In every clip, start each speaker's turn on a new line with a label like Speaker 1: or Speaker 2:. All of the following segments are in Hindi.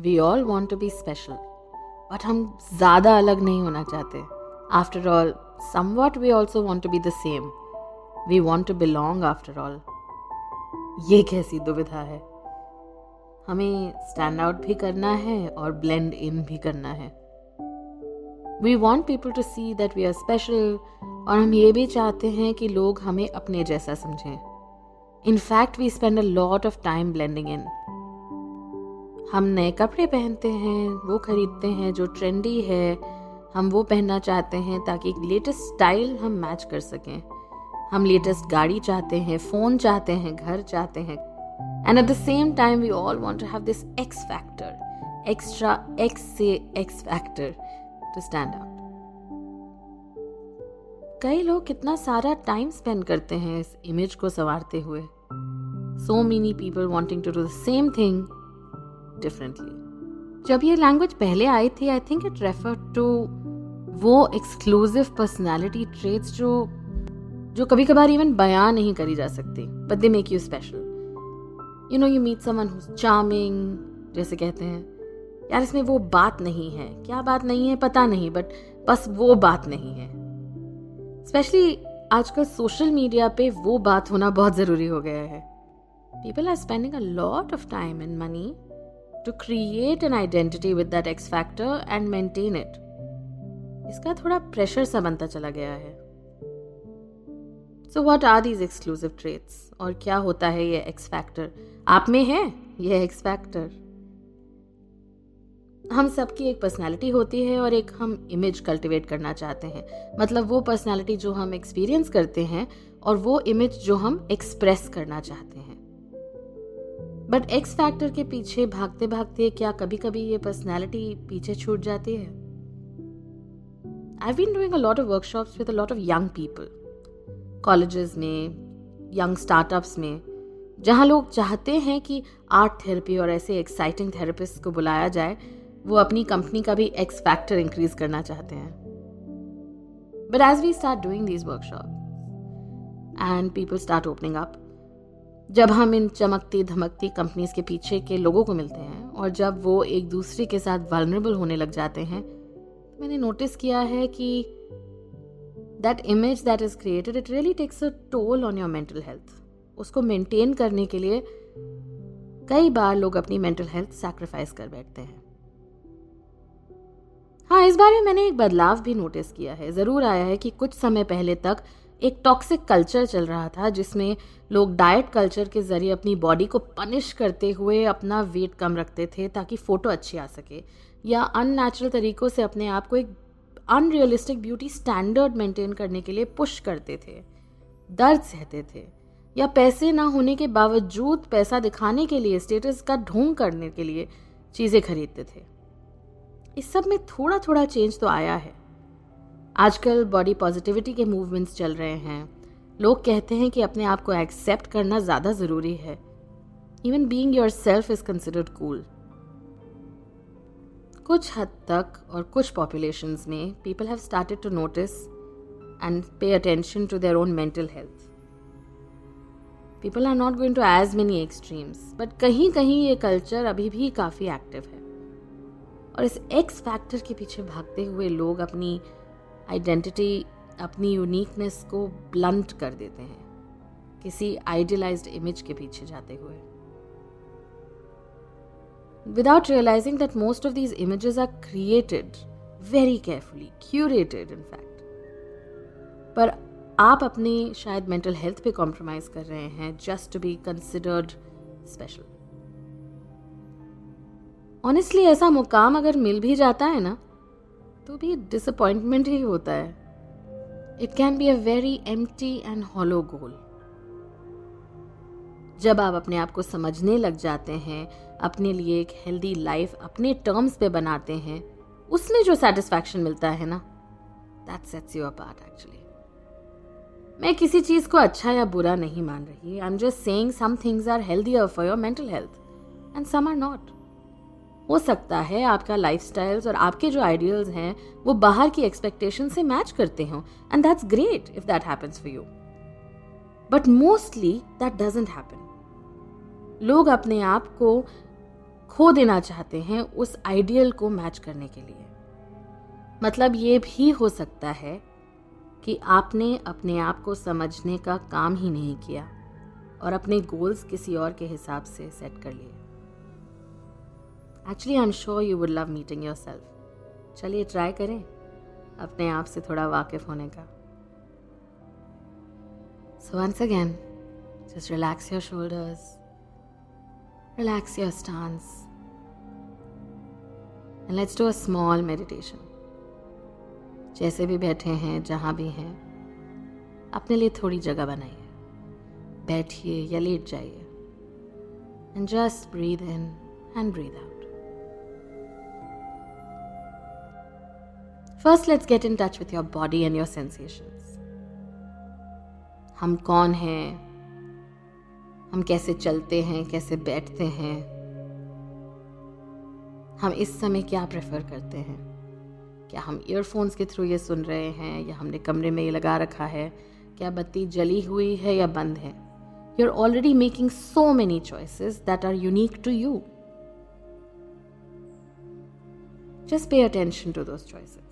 Speaker 1: We all want to be special but हम ज़्यादा अलग नहीं होना चाहते। After all somewhat we also want to be the same we want to belong after all ये कैसी दुविधा है? हमें स्टैंड आउट भी करना है और ब्लेंड इन भी करना है। We want people to see that we are special और हम ये भी चाहते हैं कि लोग हमें अपने जैसा समझें। In fact we spend a lot of time blending in हम नए कपड़े पहनते हैं, वो खरीदते हैं जो ट्रेंडी है, हम वो पहनना चाहते हैं ताकि लेटेस्ट स्टाइल हम मैच कर सकें। हम लेटेस्ट गाड़ी चाहते हैं फ़ोन चाहते हैं, घर चाहते हैं। And at the same time we all want to have this X factor extra X से X factor to stand out कई लोग कितना सारा टाइम स्पेंड करते हैं इस इमेज को संवारते हुए। So many people wanting to do the same thing differently जब ये लैंग्वेज पहले आई थी I think it refer to वो एक्सक्लूसिव पर्सनैलिटी ट्रेट्स जो जो कभी कभार इवन बयान नहीं करी जा सकती but they make you special you know you meet someone charming जैसे कहते हैं। यार, इसमें वो बात नहीं है। क्या बात नहीं है, पता नहीं बट बस वो बात नहीं है। स्पेशली आजकल सोशल मीडिया पे वो बात होना बहुत ज़रूरी हो गया है। People are spending a lot of time and money to create an identity with that X factor and maintain it. इसका थोड़ा प्रेशर सा बनता चला गया है। So what are these exclusive traits और क्या होता है ये एक्स फैक्टर आप में है? ये एक्स फैक्टर हम सबकी एक पर्सनालिटी होती है और एक हम इमेज कल्टीवेट करना चाहते हैं। मतलब वो पर्सनालिटी जो हम एक्सपीरियंस करते हैं और वो इमेज जो हम एक्सप्रेस करना चाहते हैं। बट एक्स फैक्टर के पीछे भागते भागते क्या कभी कभी ये पर्सनैलिटी पीछे छूट जाती है? I been doing a lot of workshops with a lot of young people colleges में यंग स्टार्टअप्स में, जहाँ लोग चाहते हैं कि आर्ट थेरेपी और ऐसे एक्साइटिंग थेरेपिस्ट को बुलाया जाए, वो अपनी कंपनी का भी एक्स फैक्टर इंक्रीज करना चाहते हैं. But as we start doing these workshop and people start opening up जब हम इन चमकती धमकती कंपनीज़ के पीछे के लोगों को मिलते हैं और जब वो एक दूसरे के साथ वलनरेबल होने लग जाते हैं तो मैंने नोटिस किया है कि that image that is created it really takes a toll on your mental health उसको मेंटेन करने के लिए कई बार लोग अपनी मेंटल हेल्थ सैक्रिफाइस कर बैठते हैं। हाँ इस बारे में मैंने एक बदलाव भी नोटिस किया है। ज़रूर आया है कि कुछ समय पहले तक एक टॉक्सिक कल्चर चल रहा था, जिसमें लोग डाइट कल्चर के ज़रिए अपनी बॉडी को पनिश करते हुए अपना वेट कम रखते थे ताकि फ़ोटो अच्छी आ सके, या अननेचुरल तरीक़ों से अपने आप को एक अनरियलिस्टिक ब्यूटी स्टैंडर्ड मेंटेन करने के लिए पुश करते थे, दर्द सहते थे, या पैसे ना होने के बावजूद पैसा दिखाने के लिए स्टेटस का ढोंग करने के लिए चीज़ें खरीदते थे। इस सब में थोड़ा थोड़ा चेंज तो आया है। आजकल बॉडी पॉजिटिविटी के मूवमेंट्स चल रहे हैं। लोग कहते हैं कि अपने आप को एक्सेप्ट करना ज़्यादा ज़रूरी है। Even being yourself is considered cool कुछ हद तक और कुछ पॉपुलेशन में people have started to notice and pay attention to their own mental health people are not going to as many extremes but कहीं कहीं ये कल्चर अभी भी काफ़ी एक्टिव है। और इस एक्स फैक्टर के पीछे भागते हुए लोग अपनी आइडेंटिटी अपनी यूनिकनेस को ब्लंट कर देते हैं। किसी आइडियलाइज्ड इमेज के पीछे जाते हुए। Without realising that most of these images are created very carefully curated in fact पर आप अपनी शायद मेंटल हेल्थ पे कॉम्प्रोमाइज कर रहे हैं just to be considered special honestly ऐसा मुकाम अगर मिल भी जाता है ना तो भी डिसअपॉइंटमेंट ही होता है। It can be a very empty and hollow goal जब आप अपने आप को समझने लग जाते हैं, अपने लिए एक हेल्दी लाइफ अपने टर्म्स पे बनाते हैं, उसमें जो सेटिस्फैक्शन मिलता है ना that sets you apart actually मैं किसी चीज़ को अच्छा या बुरा नहीं मान रही। I am just saying some things are healthier for your mental health and some are not हो सकता है आपका लाइफ और आपके जो आइडियल्स हैं, वो बाहर की एक्सपेक्टेशन से मैच करते हो and that's great if that happens for you but mostly that doesn't happen लोग अपने आप को खो देना चाहते हैं उस आइडियल को मैच करने के लिए. मतलब ये भी हो सकता है कि आपने अपने आप को समझने का काम ही नहीं किया और अपने गोल्स किसी और के हिसाब से सेट कर लिए. Actually I am sure you would love meeting yourself चलिए ट्राई करें, अपने आप से थोड़ा वाकिफ होने का। So once again just relax your shoulders relax your stance and let's do a small meditation जैसे भी बैठे हैं, जहाँ भी हैं, अपने लिए थोड़ी जगह बनाइए। बैठिए या लेट जाइए and just breathe in and breathe out first let's get in touch with your body and your sensations हम कौन हैं? हम कैसे चलते हैं? कैसे बैठते हैं? हम इस समय क्या प्रेफर करते हैं? क्या हम ईयरफोन्स के थ्रू ये सुन रहे हैं? या हमने कमरे में ये लगा रखा है? क्या बत्ती जली हुई है या बंद है? You are already making so many choices that are unique to you just pay attention to those choices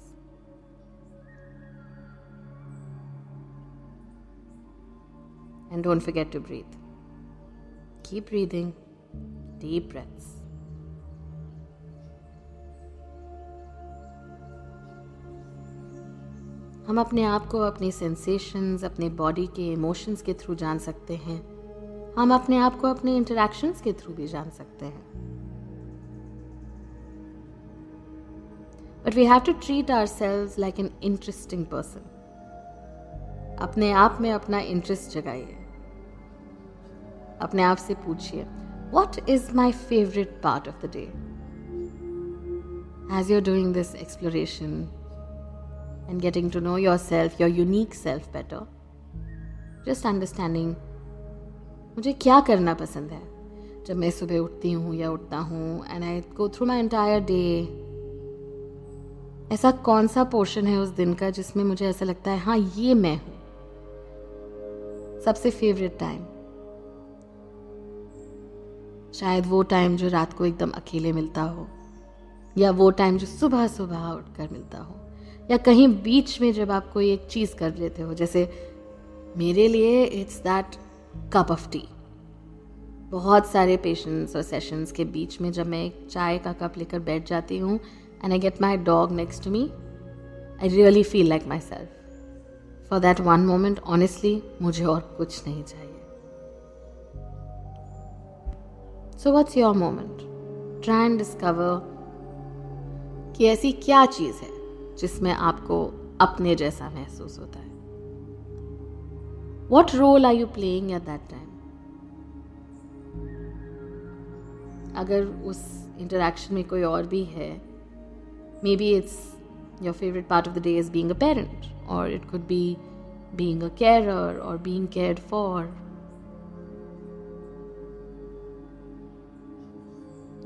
Speaker 1: And don't forget to breathe. Keep breathing, deep breaths. हम अपने आप को अपने सेंसेशंस अपने बॉडी के इमोशंस के थ्रू जान सकते हैं। हम अपने आप को अपने इंटरेक्शंस के थ्रू भी जान सकते हैं। But we have to treat our selves like an interesting person अपने आप में अपना इंटरेस्ट जगाइए। अपने आप से पूछिए what is my favourite part of the day as you're doing this exploration and getting to know your self your unique self better just understanding मुझे क्या करना पसंद है? जब मैं सुबह उठती हूँ या उठता हूँ and I go through my entire day ऐसा कौन सा पोर्शन है उस दिन का जिसमें मुझे ऐसा लगता है हाँ ये मैं हूँ। सबसे फेवरेट टाइम शायद वो टाइम जो रात को एकदम अकेले मिलता हो, या वो टाइम जो सुबह सुबह उठकर मिलता हो, या कहीं बीच में जब आप कोई एक चीज़ कर लेते हो, जैसे मेरे लिए it's that cup of tea बहुत सारे पेशेंट्स और सेशंस के बीच में जब मैं एक चाय का कप लेकर बैठ जाती हूँ and I get my dog next to me I really feel like my self for that one moment honestly मुझे और कुछ नहीं चाहिए। So what's your moment try and discover कि ऐसी क्या चीज़ है जिसमें आपको अपने जैसा महसूस होता है। What role are you playing at that time अगर उस इंटरेक्शन में कोई और भी है maybe it's your favourite part of the day is being a parent और it could be being a care और being care for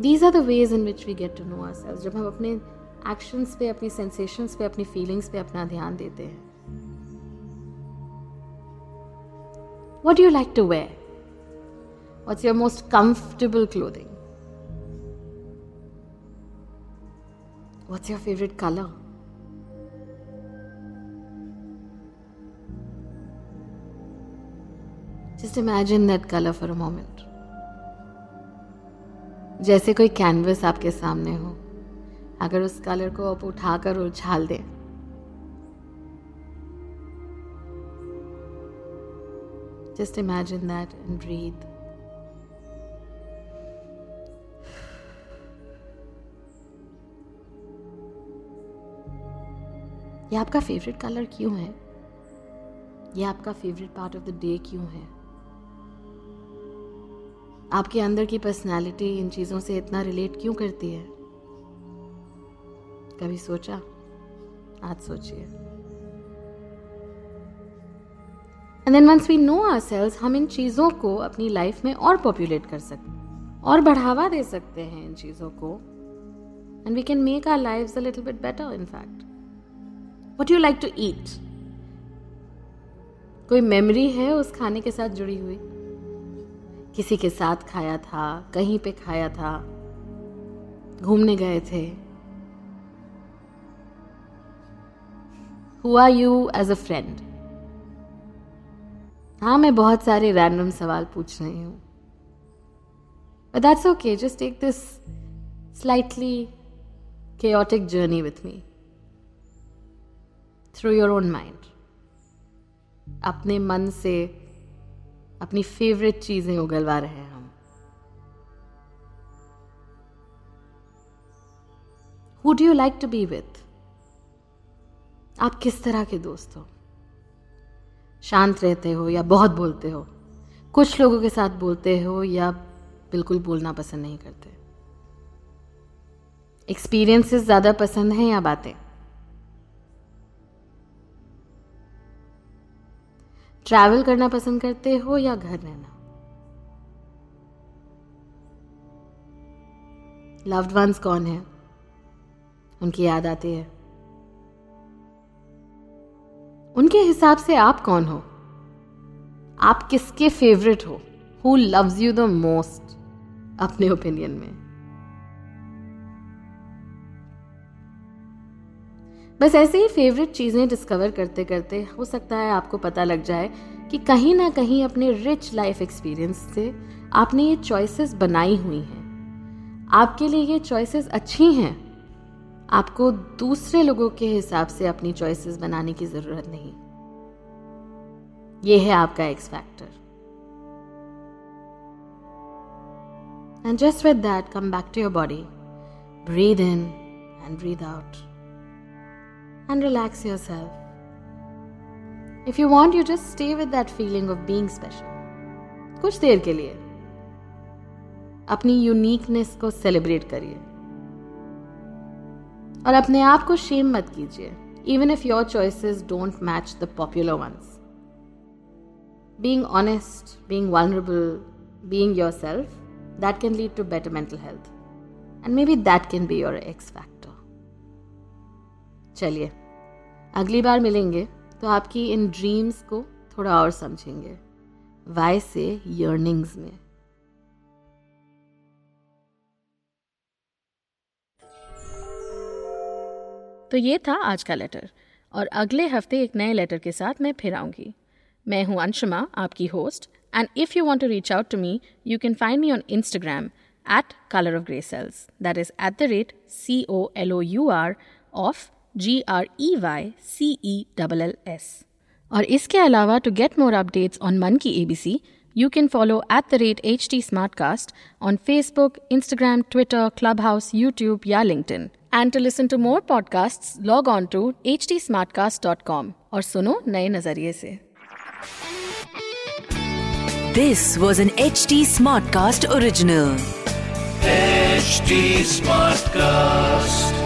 Speaker 1: these are the ways in which we get to know our selves जब हम अपने एक्शंस पे, अपनी सेंसेशंस पे, अपनी फीलिंग्स पे अपना ध्यान देते हैं what you like to wear what's your most comfortable clothing What's your favorite color? Just imagine that color for a moment. जैसे कोई कैनवस आपके सामने हो। अगर उस कलर को आप उठाकर उछाल दें। Just imagine that and breathe. ये आपका फेवरेट कलर क्यों है? ये आपका favourite part of the day क्यों है? आपके अंदर की पर्सनालिटी इन चीज़ों से इतना रिलेट क्यों करती है? कभी सोचा? आज सोचिए। And then once we know our हम इन चीज़ों को अपनी लाइफ में और पॉपुलेट कर सकते और बढ़ावा दे सकते हैं इन चीज़ों को। And we can make our life a little bit better in fact what you like to eat कोई मेमोरी है उस खाने के साथ जुड़ी हुई? किसी के साथ खाया था, कहीं पे खाया था, घूमने गए थे। Who are you as a friend हाँ मैं बहुत सारे रैंडम सवाल पूछ रही हूँ। That's okay just take this slightly chaotic journey with me through your own mind अपने मन से अपनी फेवरेट चीज़ें उगलवा रहे हैं हम। Who do you like to be with आप किस तरह के दोस्त हो? शांत रहते हो या बहुत बोलते हो? कुछ लोगों के साथ बोलते हो या बिल्कुल बोलना पसंद नहीं करते? एक्सपीरियंसेस ज़्यादा पसंद हैं या बातें? ट्रैवल करना पसंद करते हो या घर रहना? लव्ड वंस कौन है? उनकी याद आती है। उनके हिसाब से आप कौन हो? आप किसके फेवरेट हो? Who loves you the most अपने ओपिनियन में। बस ऐसे ही फेवरेट चीज़ें डिस्कवर करते करते हो सकता है आपको पता लग जाए कि कहीं ना कहीं अपने रिच लाइफ एक्सपीरियंस से आपने ये चॉइसेस बनाई हुई हैं। आपके लिए ये चॉइसेस अच्छी हैं। आपको दूसरे लोगों के हिसाब से अपनी चॉइसेस बनाने की ज़रूरत नहीं। ये है आपका X factor and just with that come back to your body breathe in and breathe out and relax yourself. If you want, you just stay with that feeling of being special. कुछ देर के लिए अपनी यूनिकनेस को सेलिब्रेट करिए और अपने आप को शेम मत कीजिए even if your choices don't match the popular ones being honest being vulnerable being yourself that can lead to better mental health and maybe that can be your x factor चलिए, अगली बार मिलेंगे तो आपकी इन ड्रीम्स को थोड़ा और समझेंगे। वाई से यर्निंग्स में? तो ये था आज का लेटर और अगले हफ़्ते एक नए लेटर के साथ मैं फिर आऊँगी। मैं हूँ अंशुमा, आपकी host and if you want to reach out to me you can find me on Instagram at colour of grey cells that is at the rate C O L O U R of G R E Y C E double L S और इसके अलावा to get more updates on मन की A B C you can follow at the rate H T Smartcast on Facebook Instagram Twitter Clubhouse YouTube या LinkedIn and to listen to more podcast log on to H T Smartcast dot com और सुनो नए नज़रिए से.
Speaker 2: This was an H T Smartcast original
Speaker 3: HD Smartcast.